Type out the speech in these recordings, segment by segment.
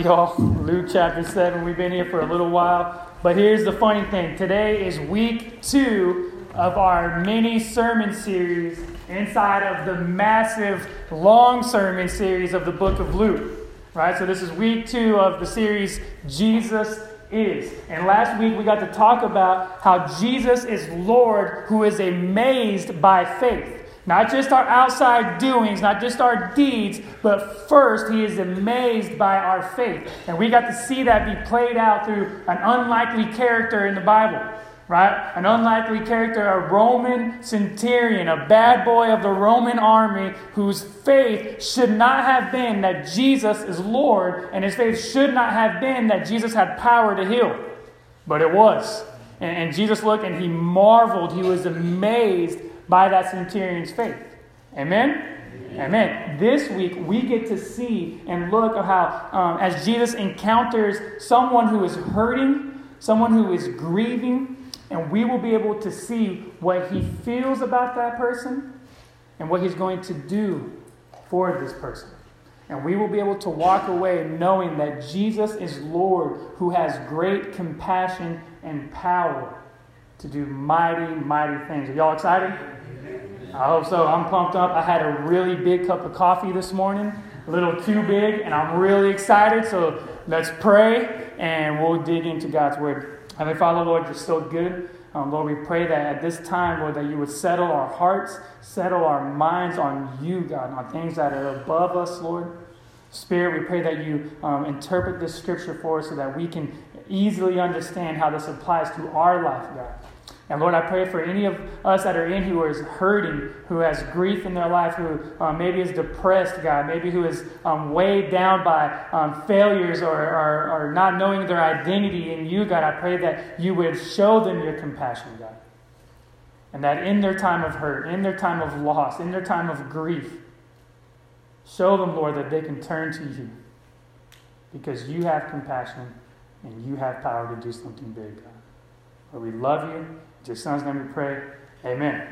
y'all. Luke chapter 7. We've been here for a little while. But here's the funny thing today is week two of our mini sermon series inside of the massive long sermon series of the book of Luke. Right? So this is week two of the series Jesus is. And last week we got to talk about how Jesus is Lord who is amazed by faith. Not just our outside doings, not just our deeds, but first, he is amazed by our faith. And we got to see that be played out through an unlikely character in the Bible, right? An unlikely character, a Roman centurion, a bad boy of the Roman army whose faith should not have been that Jesus is Lord, and his faith should not have been that Jesus had power to heal. But it was. And, and Jesus looked and he marveled, he was amazed by that centurion's faith. Amen? Amen. Amen. This week, we get to see and look at how, um, as Jesus encounters someone who is hurting, someone who is grieving, and we will be able to see what he feels about that person and what he's going to do for this person. And we will be able to walk away knowing that Jesus is Lord who has great compassion and power to do mighty, mighty things. Are y'all excited? I hope so. I'm pumped up. I had a really big cup of coffee this morning, a little too big, and I'm really excited. So let's pray and we'll dig into God's Word. Heavenly Father, Lord, you're so good. Um, Lord, we pray that at this time, Lord, that you would settle our hearts, settle our minds on you, God, on things that are above us, Lord. Spirit, we pray that you um, interpret this scripture for us so that we can easily understand how this applies to our life, God. And Lord, I pray for any of us that are in who is hurting, who has grief in their life, who uh, maybe is depressed, God, maybe who is um, weighed down by um, failures or, or, or not knowing their identity in you, God. I pray that you would show them your compassion, God. And that in their time of hurt, in their time of loss, in their time of grief, show them, Lord, that they can turn to you because you have compassion and you have power to do something big, God. Lord, we love you. Your son's name we pray. Amen.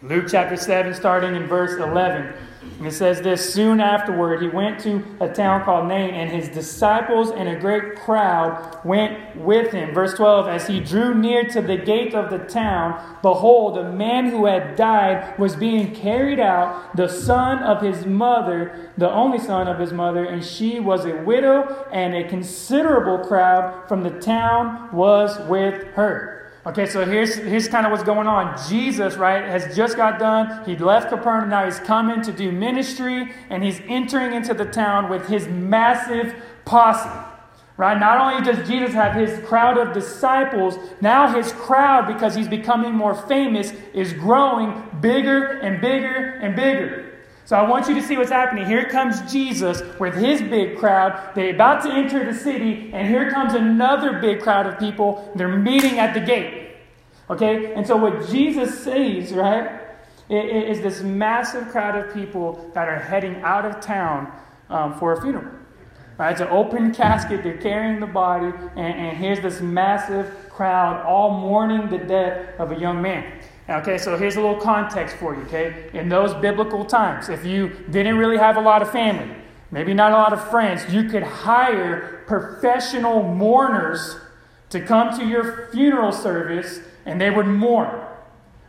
Luke chapter 7, starting in verse 11. And it says this Soon afterward, he went to a town called Nain, and his disciples and a great crowd went with him. Verse 12 As he drew near to the gate of the town, behold, a man who had died was being carried out, the son of his mother, the only son of his mother, and she was a widow, and a considerable crowd from the town was with her. Okay, so here's, here's kind of what's going on. Jesus, right, has just got done. He left Capernaum. Now he's coming to do ministry, and he's entering into the town with his massive posse. Right? Not only does Jesus have his crowd of disciples, now his crowd, because he's becoming more famous, is growing bigger and bigger and bigger. So I want you to see what's happening. Here comes Jesus with his big crowd. They're about to enter the city, and here comes another big crowd of people. They're meeting at the gate. Okay? And so what Jesus sees, right, is this massive crowd of people that are heading out of town um, for a funeral. Right? It's an open casket. They're carrying the body, and, and here's this massive crowd all mourning the death of a young man. Okay, so here's a little context for you, okay? In those biblical times, if you didn't really have a lot of family, maybe not a lot of friends, you could hire professional mourners to come to your funeral service and they would mourn.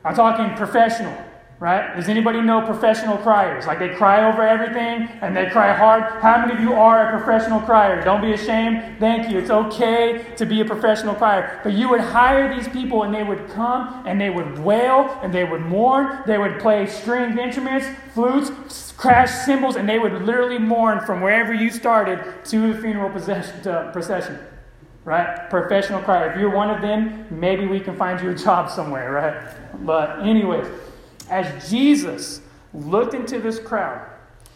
I'm talking professional right? Does anybody know professional criers? Like they cry over everything and they cry hard. How many of you are a professional crier? Don't be ashamed. Thank you. It's okay to be a professional crier. But you would hire these people and they would come and they would wail and they would mourn. They would play stringed instruments, flutes, crash cymbals, and they would literally mourn from wherever you started to the funeral uh, procession. Right? Professional crier. If you're one of them, maybe we can find you a job somewhere, right? But, anyways, as Jesus looked into this crowd,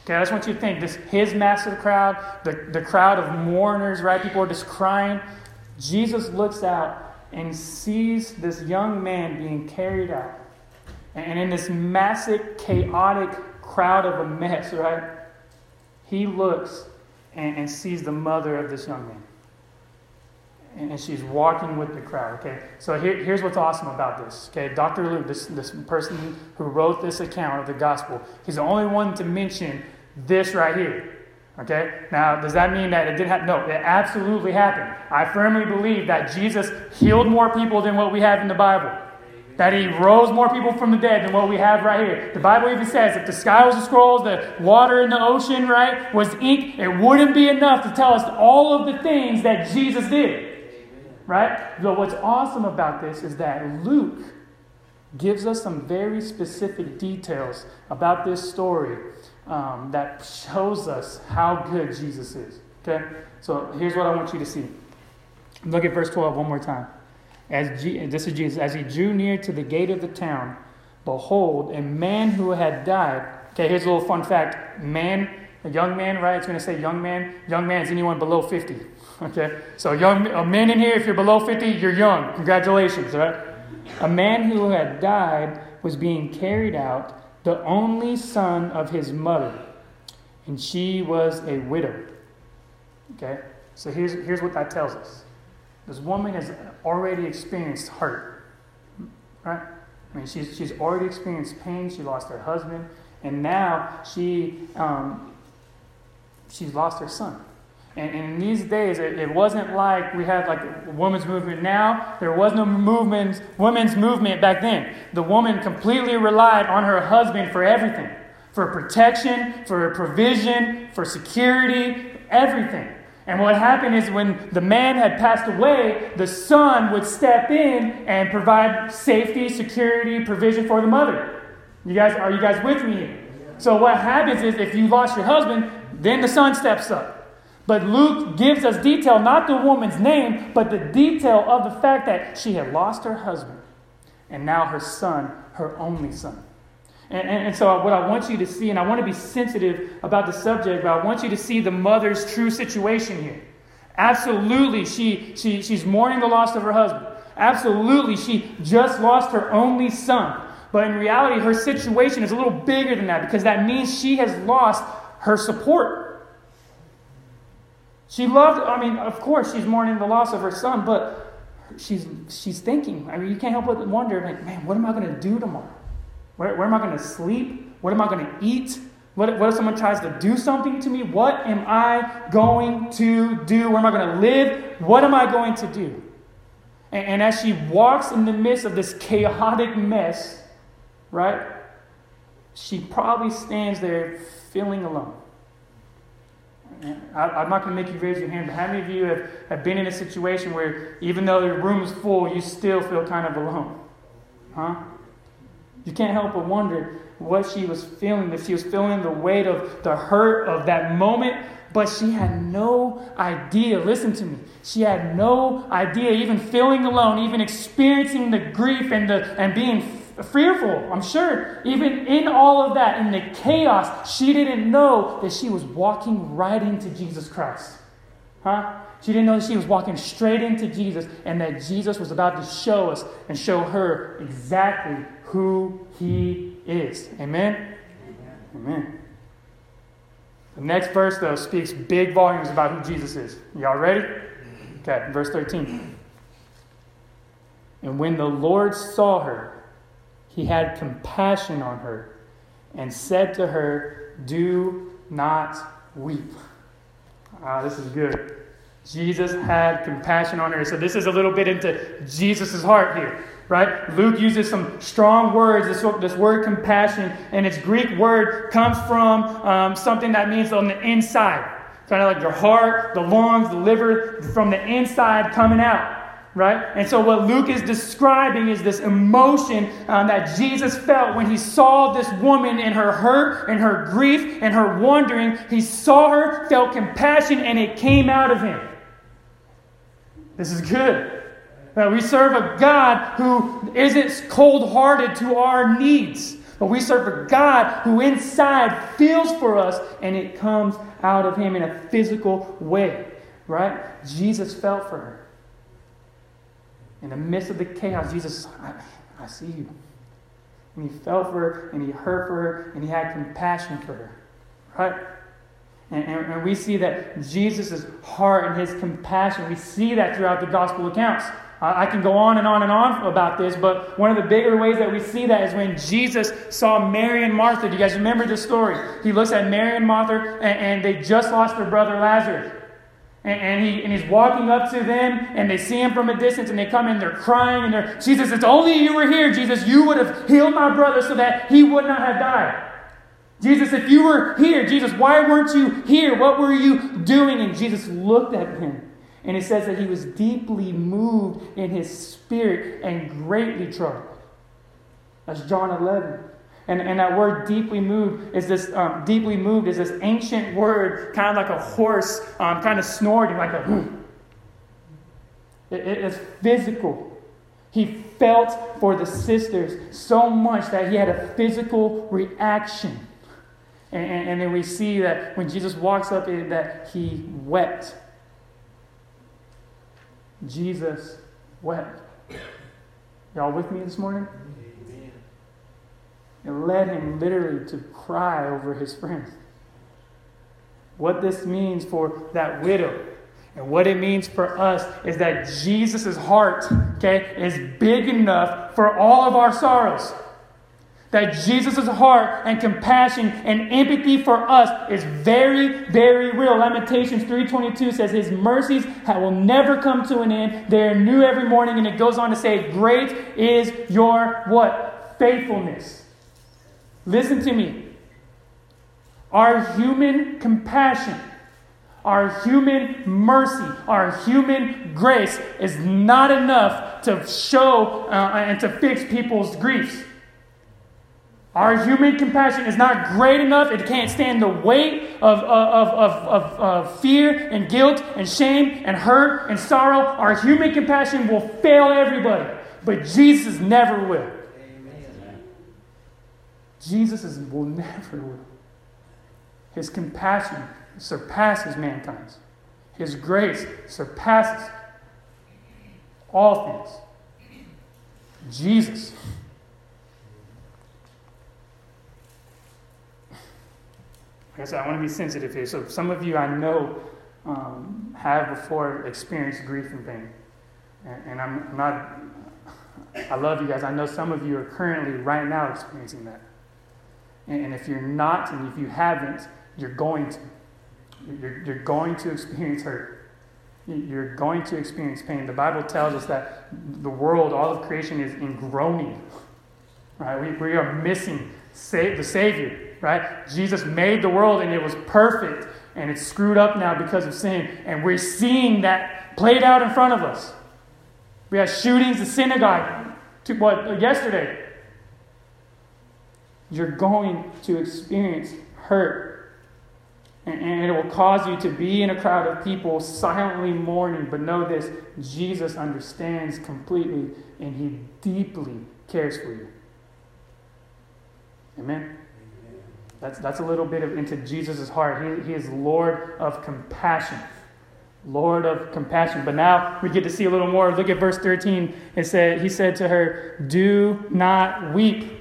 okay, I just want you to think this his massive crowd, the, the crowd of mourners, right? People are just crying. Jesus looks out and sees this young man being carried out. And in this massive, chaotic crowd of a mess, right? He looks and, and sees the mother of this young man and she's walking with the crowd. Okay, so here, here's what's awesome about this. Okay, Dr. Luke, this, this person who wrote this account of the gospel, he's the only one to mention this right here. Okay? Now, does that mean that it didn't happen? No, it absolutely happened. I firmly believe that Jesus healed more people than what we have in the Bible. That he rose more people from the dead than what we have right here. The Bible even says if the sky was the scrolls, the water in the ocean, right, was ink, it wouldn't be enough to tell us all of the things that Jesus did. Right? But what's awesome about this is that Luke gives us some very specific details about this story um, that shows us how good Jesus is. Okay? So here's what I want you to see. Look at verse 12 one more time. As G- this is Jesus. As he drew near to the gate of the town, behold, a man who had died. Okay, here's a little fun fact. Man, a young man, right? It's going to say young man. Young man is anyone below 50. Okay? So, young a men in here, if you're below 50, you're young. Congratulations, right? A man who had died was being carried out, the only son of his mother, and she was a widow. Okay? So here's, here's what that tells us. This woman has already experienced hurt. Right? I mean, she's, she's already experienced pain. She lost her husband. And now she, um, she's lost her son. And, in these days, it, wasn't like we had like a women's movement now. There was no movement, women's movement back then. The woman completely relied on her husband for everything for protection, for provision, for security, everything. And what happened is when the man had passed away, the son would step in and provide safety, security, provision for the mother. You guys, are you guys with me? So what happens is if you lost your husband, then the son steps up. But Luke gives us detail, not the woman's name, but the detail of the fact that she had lost her husband and now her son, her only son. And, and, and, so, what I want you to see, and I want to be sensitive about the subject, but I want you to see the mother's true situation here. Absolutely, she, she, she's mourning the loss of her husband. Absolutely, she just lost her only son. But in reality, her situation is a little bigger than that because that means she has lost her support. She loved, I mean, of course, she's mourning the loss of her son, but she's, she's thinking. I mean, you can't help but wonder, like, man, what am I going to do tomorrow? Where, where am I going to sleep? What am I going to eat? What, what if someone tries to do something to me? What am I going to do? Where am I going to live? What am I going to do? And, and as she walks in the midst of this chaotic mess, right, she probably stands there feeling alone. I, am not going to make you raise your hand, but how many of you have, have been in a situation where even though the room is full, you still feel kind of alone? Huh? You can't help but wonder what she was feeling, that she was feeling the weight of the hurt of that moment, but she had no idea. Listen to me. She had no idea, even feeling alone, even experiencing the grief and, the, and being fearful, I'm sure. Even in all of that, in the chaos, she didn't know that she was walking right into Jesus Christ. Huh? She didn't know that she was walking straight into Jesus and that Jesus was about to show us and show her exactly who he is. Amen? Amen. The next verse, though, speaks big volumes about who Jesus is. Y'all ready? Okay, verse 13. And when the Lord saw her, he had compassion on her and said to her, Do not weep. Ah, this is good. Jesus had compassion on her. So, this is a little bit into Jesus' heart here, right? Luke uses some strong words. This, this word compassion, and its Greek word comes from um, something that means on the inside. Kind of like your heart, the lungs, the liver, from the inside coming out right? And so, what Luke is describing is this emotion um, that Jesus felt when he saw this woman in her hurt and her grief and her wandering. He saw her, felt compassion, and it came out of him. This is good. Uh, we serve a God who isn't cold hearted to our needs, but we serve a God who inside feels for us and it comes out of him in a physical way, right? Jesus felt for her. In the midst of the chaos, Jesus, I, I see you. And he felt for her, and he hurt for her, and he had compassion for her. Right? And, and, and we see that Jesus' heart and his compassion, we see that throughout the gospel accounts. I can go on and on and on about this, but one of the bigger ways that we see that is when Jesus saw Mary and Martha. Do you guys remember this story? He looks at Mary and Martha, and, and they just lost their brother Lazarus. And, and, he, and he's walking up to them, and they see him from a distance, and they come in, they're crying, and they're, Jesus, it's only you were here, Jesus. You would have healed my brother so that he would not have died. Jesus, if you were here, Jesus, why weren't you here? What were you doing? And Jesus looked at him and it says that he was deeply moved in his spirit and greatly troubled. That's John 11. And, and that word deeply moved is this um, deeply moved is this ancient word, kind of like a horse, um, kind of snorting, like a. Hmm. It, it is physical. He felt for the sisters so much that he had a physical reaction. And, and, and then we see that when Jesus walks up, that he wept. Jesus wept. Y'all with me this morning? It led him literally to cry over his friends. What this means for that widow and what it means for us is that Jesus' heart, okay, is big enough for all of our sorrows. That Jesus' heart and compassion and empathy for us is very, very real. Lamentations 3.22 says his mercies will never come to an end. They are new every morning. And it goes on to say, great is your what? Faithfulness. Listen to me. Our human compassion, our human mercy, our human grace is not enough to show uh, and to fix people's griefs. Our human compassion is not great enough. It can't stand the weight of, of, of, of, of fear and guilt and shame and hurt and sorrow. Our human compassion will fail everybody, but Jesus never will. Jesus is, will never will. His compassion surpasses mankind's. His grace surpasses all things. Jesus Like I said, I want to be sensitive here. So some of you I know um, have before experienced grief and pain. And, and I'm not, I love you guys. I know some of you are currently right now experiencing that. And, if you're not, and if you haven't, you're going to. You're, you're going to experience hurt. You're going to experience pain. The Bible tells us that the world, all of creation, is in groaning. Right? We, we are missing save, the Savior right? Jesus made the world and it was perfect and it's screwed up now because of sin. And we're seeing that played out in front of us. We had shootings in synagogue to what yesterday. You're going to experience hurt. And, it will cause you to be in a crowd of people silently mourning. But know this Jesus understands completely and he deeply cares for you. Amen. That's, that's a little bit of into Jesus' heart. He, he is Lord of compassion. Lord of compassion. But now we get to see a little more. Look at verse 13. It said, He said to her, Do not weep.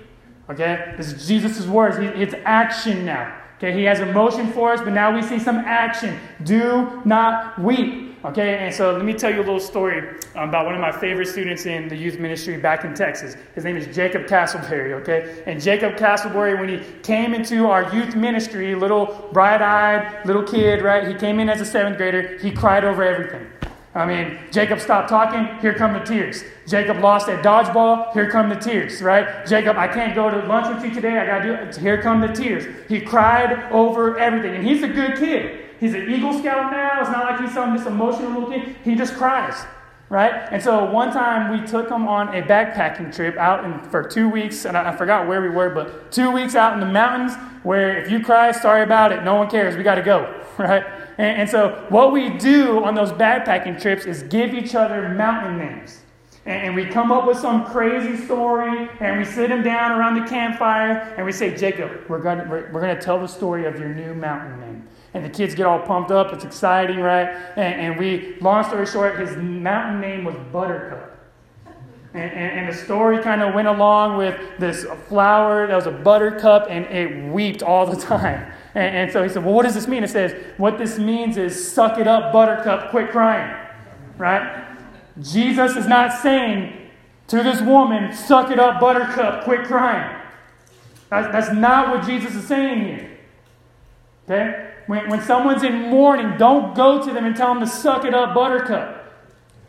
Okay? This is Jesus' words. It's action now. Okay, he has emotion for us, but now we see some action. Do not weep. Okay, and so let me tell you a little story about one of my favorite students in the youth ministry back in Texas. His name is Jacob Castleberry, okay? And Jacob Castleberry, when he came into our youth ministry, little bright eyed little kid, right? He came in as a seventh grader, he cried over everything. I mean, Jacob stopped talking, here come the tears. Jacob lost at dodgeball, here come the tears, right? Jacob, I can't go to lunch with you today, I gotta do it. Here come the tears. He cried over everything, and he's a good kid. He's an Eagle Scout now. It's not like he's some this emotional little kid. He just cries, right? And so one time we took him on a backpacking trip out in, for two weeks, and I, I forgot where we were, but two weeks out in the mountains where if you cry, sorry about it, no one cares. We got to go, right? And, and so what we do on those backpacking trips is give each other mountain names and we come up with some crazy story and we sit him down around the campfire and we say jacob we're going we're, we're to tell the story of your new mountain name and the kids get all pumped up. It's exciting, right? And, and we, long story short, his mountain name was Buttercup. And, and, and, the story kind of went along with this flower that was a buttercup and it wept all the time. And, and, so he said, Well, what does this mean? It says, What this means is suck it up, buttercup, quit crying. Right? Jesus is not saying to this woman, suck it up, buttercup, quit crying. That's, that's not what Jesus is saying here. Okay? When, when someone's in mourning, don't go to them and tell them to suck it up, buttercup.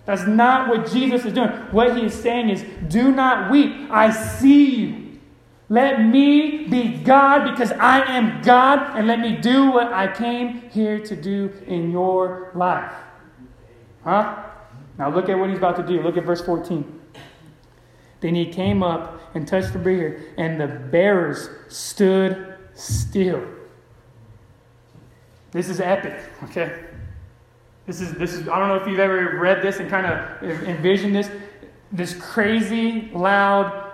That's not what Jesus is doing. What he is saying is, do not weep. I see you. Let me be God because I am God, and let me do what I came here to do in your life. Huh? Now look at what he's about to do. Look at verse 14. Then he came up and touched the bier, and the bearers stood still. This is epic, okay? This is, this is, I don't know if you've ever read this and kind of envisioned this. This crazy, loud,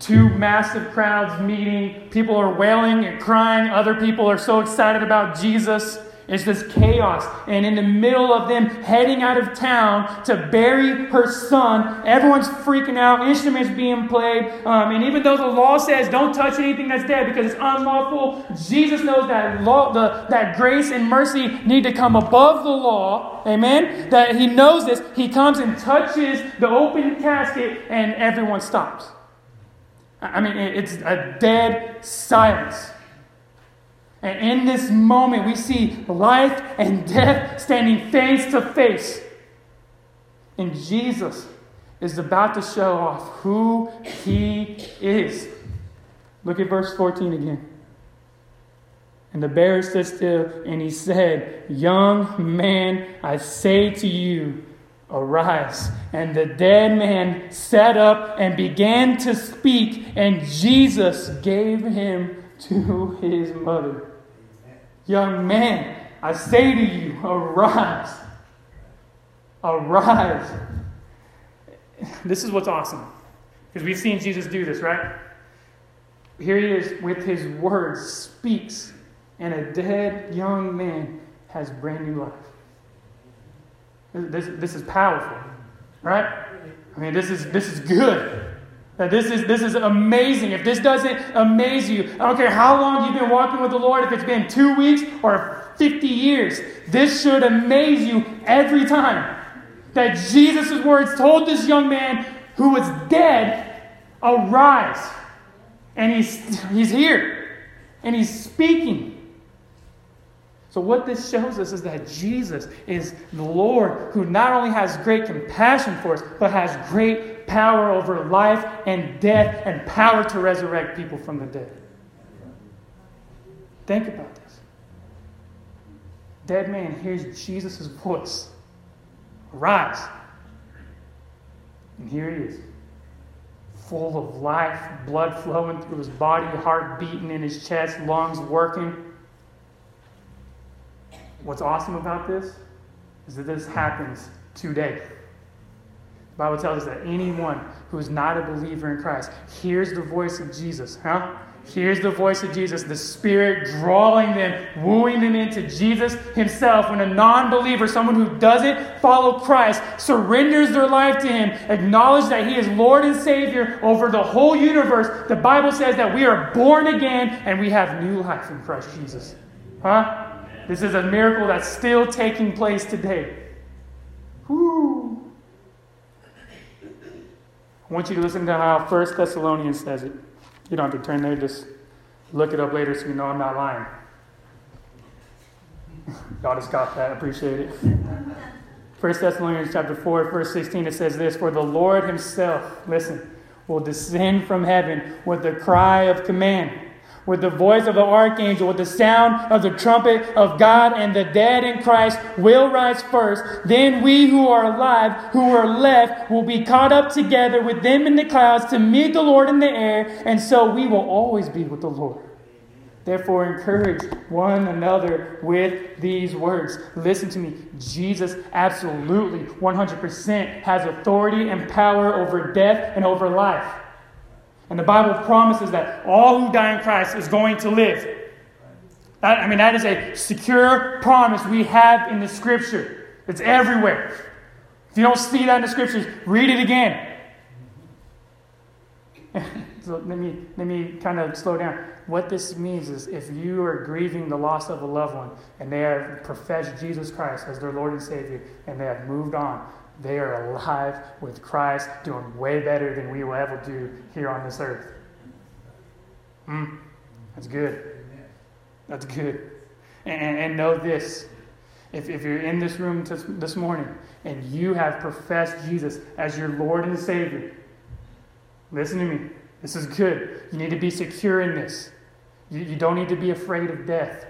two massive crowds meeting. People are wailing and crying. Other people are so excited about Jesus. It's this chaos. And in the middle of them heading out of town to bury her son, everyone's freaking out, instruments being played. Um, and even though the law says don't touch anything that's dead because it's unlawful, Jesus knows that, law, the, that grace and mercy need to come above the law. Amen? That he knows this. He comes and touches the open casket, and everyone stops. I mean, it's a dead silence. And in this moment, we see life and death standing face to face. And Jesus is about to show off who he is. Look at verse 14 again. And the bear stood still, and he said, Young man, I say to you, arise. And the dead man sat up and began to speak, and Jesus gave him to his mother. Young man, I say to you, arise. Arise. This is what's awesome. Because we've seen Jesus do this, right? Here he is with his words, speaks, and a dead young man has brand new life. This, this is powerful, right? I mean, this is, this is good. This is, this is amazing. If this doesn't amaze you, I don't care how long you've been walking with the Lord, if it's been two weeks or 50 years, this should amaze you every time. That Jesus' words told this young man who was dead, arise. And he's, he's here. And he's speaking. So, what this shows us is that Jesus is the Lord who not only has great compassion for us, but has great power over life and death and power to resurrect people from the dead. Think about this. Dead man hears Jesus' voice Rise. And here he is, full of life, blood flowing through his body, heart beating in his chest, lungs working. What's awesome about this is that this happens today. Bible tells us that anyone who is not a believer in Christ hears the voice of Jesus, huh? Hears the voice of Jesus, the Spirit drawing them, wooing them into Jesus Himself. When a non believer, someone who doesn't follow Christ, surrenders their life to Him, acknowledges that He is Lord and Savior over the whole universe, the Bible says that we are born again and we have new life in Christ Jesus. Huh? This is a miracle that's still taking place today. Whoo. I want you to listen to how First Thessalonians says it. You don't have to turn there, just look it up later so you know I'm not lying. God has got that. Appreciate it. First Thessalonians chapter 4, verse 16, it says this For the Lord himself, listen, will descend from heaven with a cry of command with the voice of the archangel, with the sound of the trumpet of God, and the dead in Christ will rise first. Then we who are alive, who are left, will be caught up together with them in the clouds to meet the Lord in the air, and so we will always be with the Lord. Therefore, encourage one another with these words. Listen to me. Jesus absolutely, 100% has authority and power over death and over life. And the Bible promises that all who die in Christ is going to live. I mean, that is a secure promise we have in the Scripture. It's everywhere. If you don't see that in the Scriptures, read it again. so let me, let me kind of slow down. What this means is if you are grieving the loss of a loved one and they have professed Jesus Christ as their Lord and Savior and they have moved on, they are alive with Christ, doing way better than we will ever do here on this earth. Hmm, that's good. That's good. And, and know this if, if you're in this room this morning and you have professed Jesus as your Lord and Savior, listen to me. This is good. You need to be secure in this. You, you don't need to be afraid of death.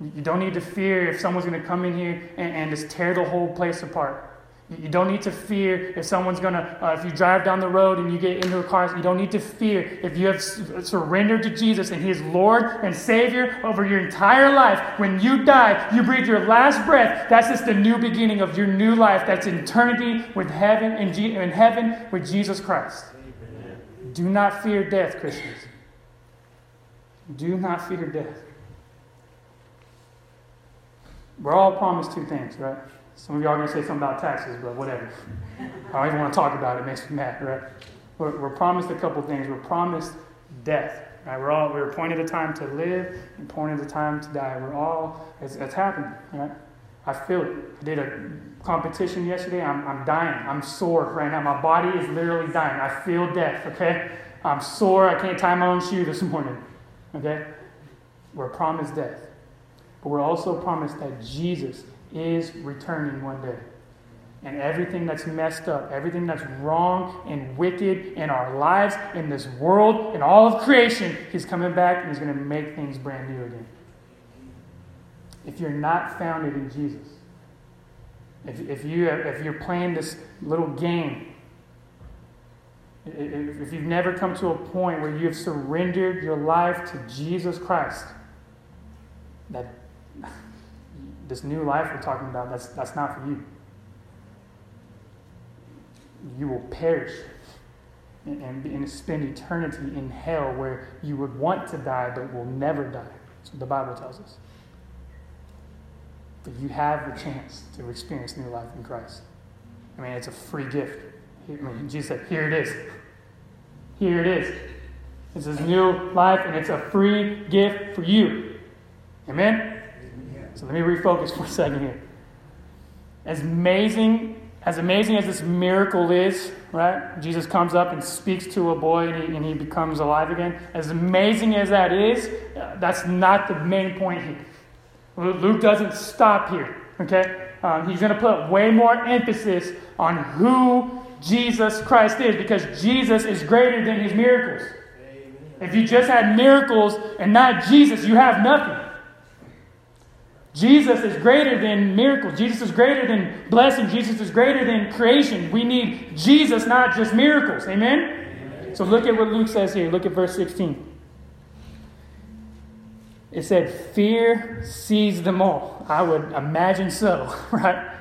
You don't need to fear if someone's going to come in here and, and just tear the whole place apart. You don't need to fear if someone's going to, uh, if you drive down the road and you get into a car, you don't need to fear if you have surrendered to Jesus and He is Lord and Savior over your entire life. When you die, you breathe your last breath. That's just the new beginning of your new life. That's eternity with heaven in, G- in heaven with Jesus Christ. Amen. Do not fear death, Christians. Do not fear death. We're all promised two things, right? Some of y'all are going to say something about taxes, but whatever. I don't even want to talk about it. It makes me mad, right? We're, we're promised a couple things. We're promised death, right? We're all we're appointed a time to live and appointed a time to die. We're all it's, it's happening, right? I feel it. I did a competition yesterday. I'm, I'm dying. I'm sore right now. My body is literally dying. I feel death, okay? I'm sore. I can't tie my own shoe this morning, okay? We're promised death. But we're also promised that Jesus is returning one day. And everything that's messed up, everything that's wrong and wicked in our lives, in this world, in all of creation, He's coming back and He's going to make things brand new again. If you're not founded in Jesus, if, if, you, if you're playing this little game, if you've never come to a point where you've surrendered your life to Jesus Christ, that this new life we're talking about, that's, that's not for you. You will perish and, and, and spend eternity in hell where you would want to die but will never die. That's what the Bible tells us. But you have the chance to experience new life in Christ. I mean, it's a free gift. I mean, Jesus said, Here it is. Here it is. It's a new life, and it's a free gift for you. Amen? So let me refocus for a second here. As amazing, as amazing as this miracle is, right? Jesus comes up and speaks to a boy and he, and he becomes alive again. As amazing as that is, that's not the main point here. Luke doesn't stop here, okay? Um, he's going to put way more emphasis on who Jesus Christ is because Jesus is greater than his miracles. If you just had miracles and not Jesus, you have nothing. Jesus is greater than miracles. Jesus is greater than blessing. Jesus is greater than creation. We need Jesus, not just miracles. Amen? Amen? So look at what Luke says here. Look at verse 16. It said, Fear seized them all. I would imagine so, right?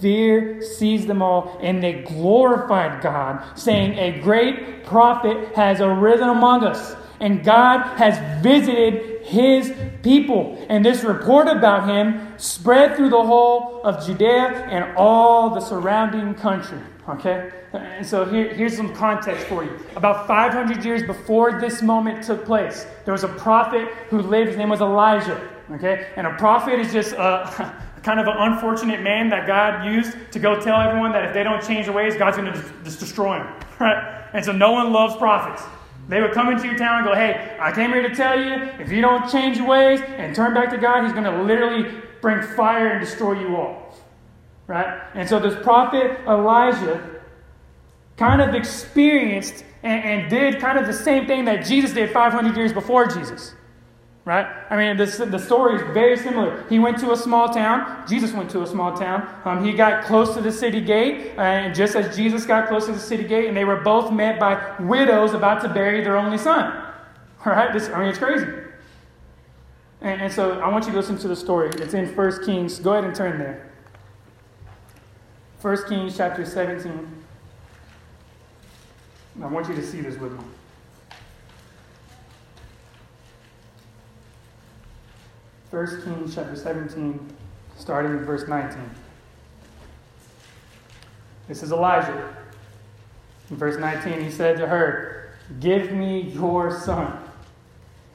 Fear seized them all, and they glorified God, saying, A great prophet has arisen among us, and God has visited his people. And this report about him spread through the whole of Judea and all the surrounding country. Okay? And so here, here's some context for you. About 500 years before this moment took place, there was a prophet who lived. His name was Elijah. Okay? And a prophet is just uh, a, kind of an unfortunate man that God used to go tell everyone that if they don't change their ways, God's going to just destroy them. Right? And so no one loves prophets. They would come into your town and go, Hey, I came here to tell you if you don't change your ways and turn back to God, He's going to literally bring fire and destroy you all. Right? And so this prophet Elijah kind of experienced and, and did kind of the same thing that Jesus did 500 years before Jesus right? I mean, this, the story is very similar. He went to a small town. Jesus went to a small town. Um, he got close to the city gate, and just as Jesus got close to the city gate, and they were both met by widows about to bury their only son. All right? This, I mean, it's crazy. And, and so I want you to listen to the story. It's in 1 Kings. Go ahead and turn there. 1 Kings chapter 17. I want you to see this with me. 1 Kings chapter 17, starting in verse 19. This is Elijah. In verse 19, he said to her, Give me your son.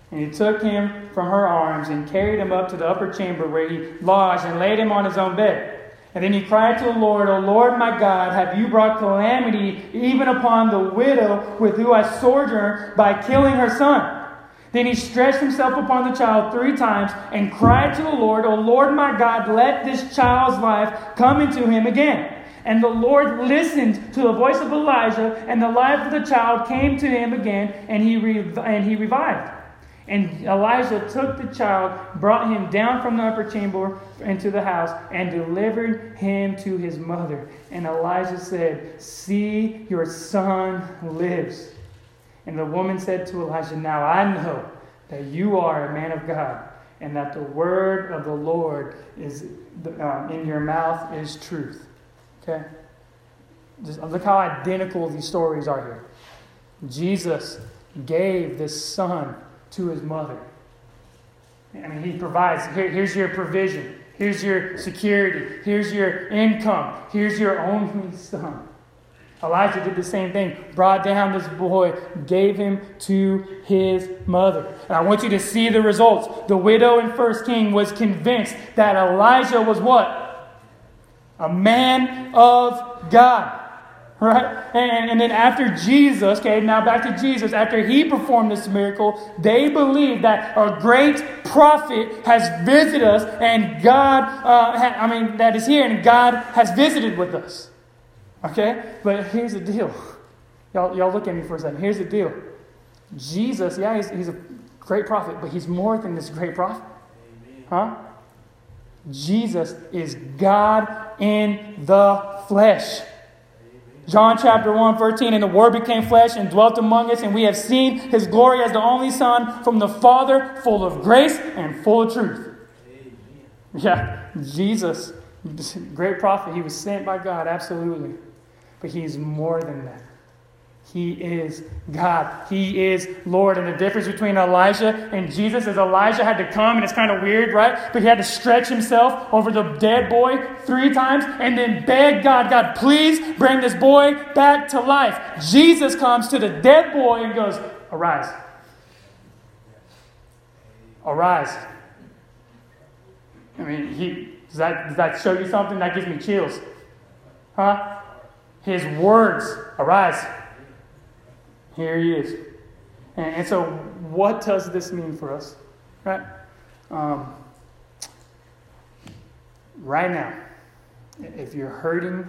And he took him from her arms and carried him up to the upper chamber where he lodged and laid him on his own bed. And then he cried to the Lord, O Lord my God, have you brought calamity even upon the widow with whom I sojourn by killing her son? Then he stretched himself upon the child three times and cried to the Lord, O Lord my God, let this child's life come into him again. And the Lord listened to the voice of Elijah, and the life of the child came to him again, and he, and he revived. And Elijah took the child, brought him down from the upper chamber into the house, and delivered him to his mother. And Elijah said, See, your son lives. And the woman said to Elijah, Now I know that you are a man of God, and that the word of the Lord is um, in your mouth is truth. Okay? Just look how identical these stories are here. Jesus gave this son to his mother. I mean, he provides. Here, here's your provision. Here's your security. Here's your income. Here's your only son. Elijah did the same thing. Brought down this boy, gave him to his mother. And I want you to see the results. The widow in First King was convinced that Elijah was what? A man of God. Right? And, and then after Jesus, okay, now back to Jesus, after he performed this miracle, they believe that a great prophet has visited us and God, uh, I mean, that is here and God has visited with us. Okay? But here's the deal. Y'all, y'all look at me for a second. Here's the deal. Jesus, yeah, he's, he's a great prophet, but he's more than this great prophet. Huh? Jesus is God in the flesh. John chapter 1, 13, and the Word became flesh and dwelt among us, and we have seen his glory as the only Son from the Father, full of grace and full of truth. Yeah, Jesus, great prophet, he was sent by God, absolutely. But he's more than that. He is God. He is Lord. And the difference between Elijah and Jesus is Elijah had to come, and it's kind of weird, right? But he had to stretch himself over the dead boy three times and then beg God, God, please bring this boy back to life. Jesus comes to the dead boy and goes, Arise. Arise. I mean, he, does, that, does that show you something? That gives me chills. Huh? His words, arise. Here he is. And, and so, what does this mean for us? Right? Um, right now, if you're hurting,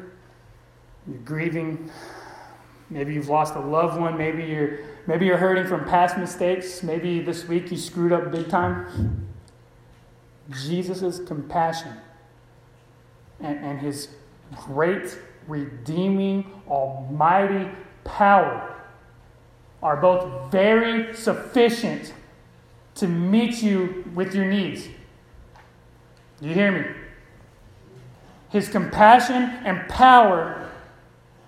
you're grieving, maybe you've lost a loved one, maybe you're maybe you're hurting from past mistakes, maybe this week you screwed up big time. Jesus' compassion and, and his great, redeeming, almighty power are both very sufficient to meet you with your needs. You hear me? His compassion and power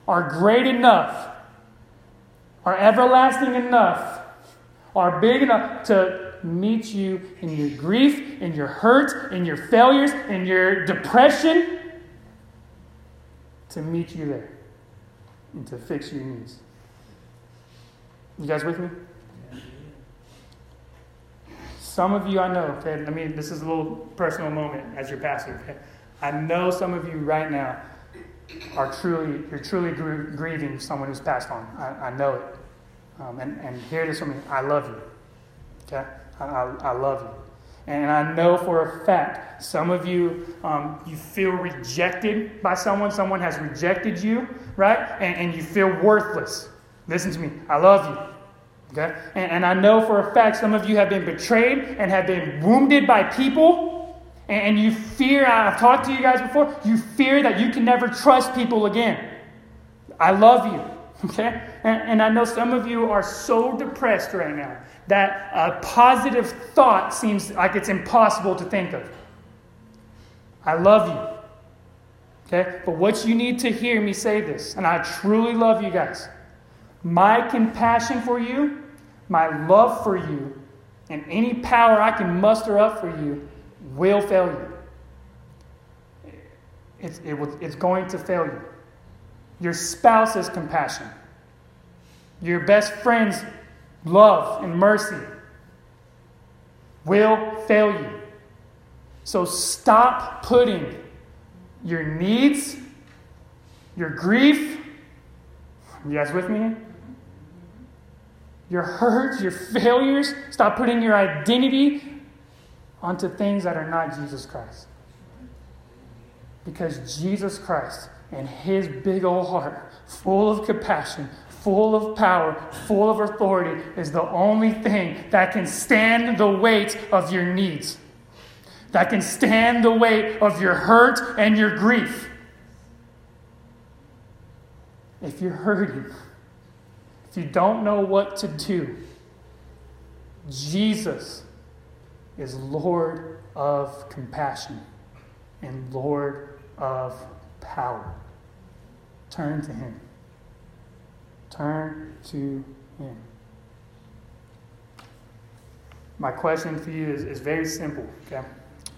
are great enough, are everlasting enough, are big enough to meet you in your grief, in your hurt, in your failures, in your depression, to meet you there and to fix your needs. You guys with me? Some of you I know, okay, I mean, this is a little personal moment as your pastor, okay? I know some of you right now are truly, you're truly gr- grieving someone who's passed on. I, I know it. Um, and, and hear this from me I love you, okay? I, I, I love you. And I know for a fact, some of you, um, you feel rejected by someone. Someone has rejected you, right? And, and you feel worthless. Listen to me. I love you. Okay? And, and, I know for a fact some of you have been betrayed and have been wounded by people. And, and you fear, I've talked to you guys before, you fear that you can never trust people again. I love you. Okay? And, and I know some of you are so depressed right now that a positive thought seems like it's impossible to think of. I love you. Okay? But what you need to hear me say this, and I truly love you guys. My compassion for you, my love for you, and any power I can muster up for you will fail you. It's, it it's going to fail you. Your spouse's compassion, your best friend's love and mercy will fail you. So stop putting your needs, your grief. You guys with me? Your hurts, your failures. Stop putting your identity onto things that are not Jesus Christ. Because Jesus Christ and his big old heart, full of compassion, full of power, full of authority, is the only thing that can stand the weight of your needs, that can stand the weight of your hurt and your grief. If you're hurting, if you don't know what to do, Jesus is Lord of compassion and Lord of power. Turn to Him. Turn to Him. My question for you is, is very simple, okay?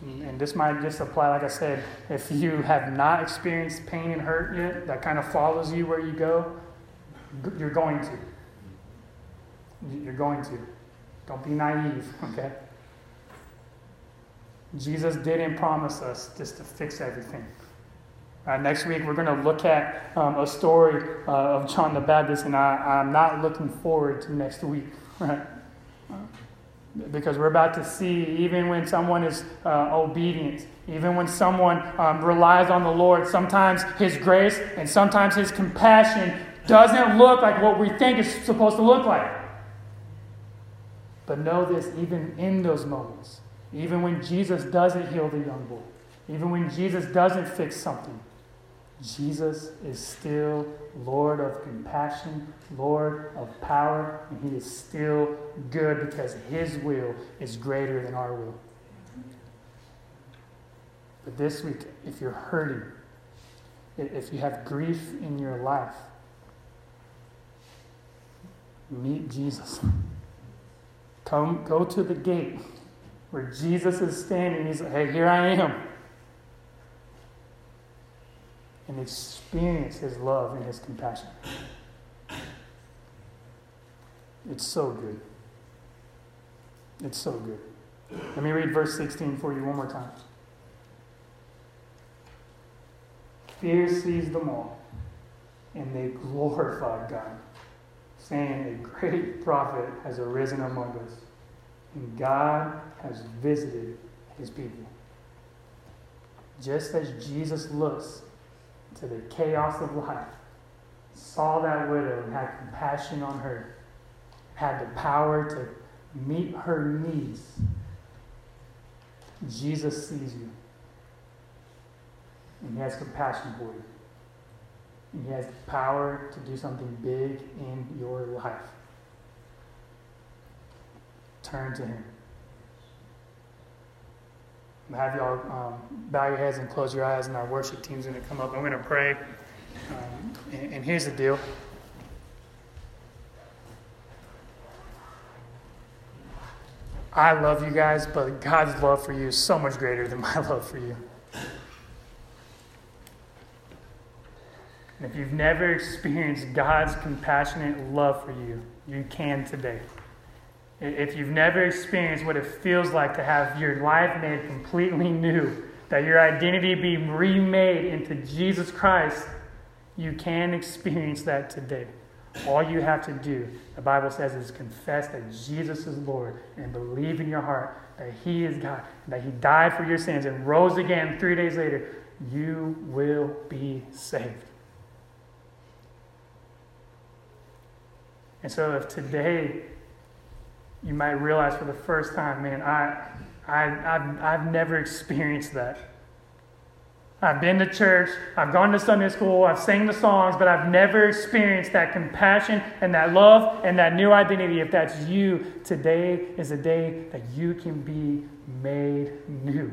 And this might just apply, like I said, if you have not experienced pain and hurt yet, that kind of follows you where you go, you're going to. You're going to. Don't be naive, okay? Jesus didn't promise us just to fix everything. Uh, next week, we're going to look at um, a story uh, of John the Baptist, and I, am not looking forward to next week, right? Because we're about to see, even when someone is uh, obedient, even when someone um, relies on the Lord, sometimes His grace and sometimes His compassion doesn't look like what we think it's supposed to look like. But know this, even in those moments, even when Jesus doesn't heal the young boy, even when Jesus doesn't fix something, Jesus is still Lord of compassion, Lord of power, and He is still good because His will is greater than our will. But this week, if you're hurting, if you have grief in your life, meet Jesus. Come, go to the gate where Jesus is standing. He's like, hey, here I am. And experience his love and his compassion. It's so good. It's so good. Let me read verse 16 for you one more time. Fear seized them all, and they glorified God saying, A great prophet has arisen among us, and God has visited his people. Just as Jesus looks to the chaos of life, saw that widow and had compassion on her, had the power to meet her needs, Jesus sees you. And he has compassion for you. And He has the power to do something big in your life. Turn to Him. Have y'all um, bow your heads and close your eyes, and our worship team's going to come up. I'm going to pray. Um, and, and here's the deal. I love you guys, but God's love for you is so much greater than my love for you. And if you've never experienced God's compassionate love for you, you can today. If you've never experienced what it feels like to have your life made completely new, that your identity be remade into Jesus Christ, you can experience that today. All you have to do, the Bible says, is confess that Jesus is Lord and believe in your heart that He is God, that He died for your sins and rose again three days later. You will be saved. And so if today you might realize for the first time, man, I, I, I've, I've never experienced that. I've been to church, I've gone to Sunday school, I've sang the songs, but I've never experienced that compassion and that love and that new identity. If that's you, today is a day that you can be made new.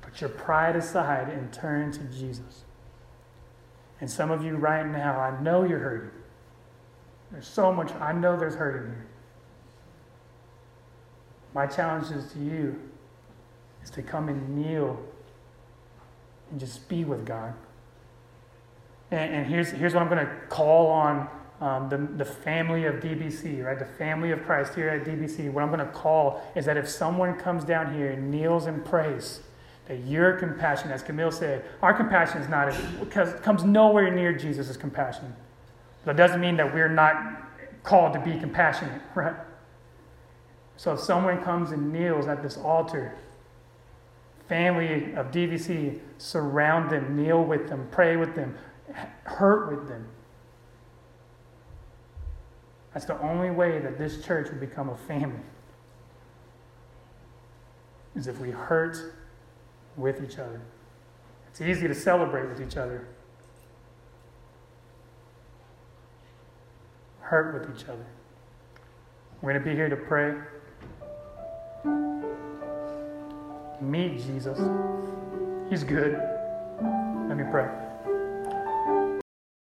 Put your pride aside and turn to Jesus. And some of you right now, I know you're hurting. There's so much, I know there's hurting here. My challenge is to you is to come and kneel and just be with God. And, and here's, here's what I'm going to call on um, the, the family of DBC, right? The family of Christ here at DBC. What I'm going to call is that if someone comes down here and kneels and prays, that your compassion, as Camille said, our compassion is not because comes nowhere near Jesus' compassion. That doesn't mean that we're not called to be compassionate, right? So if someone comes and kneels at this altar, family of DBC, surround them, kneel with them, pray with them, hurt with them. That's the only way that this church will become a family. Is if we hurt with each other. It's easy to celebrate with each other. Hurt with each other. We're going to be here to pray. Meet Jesus. He's good. Let me pray.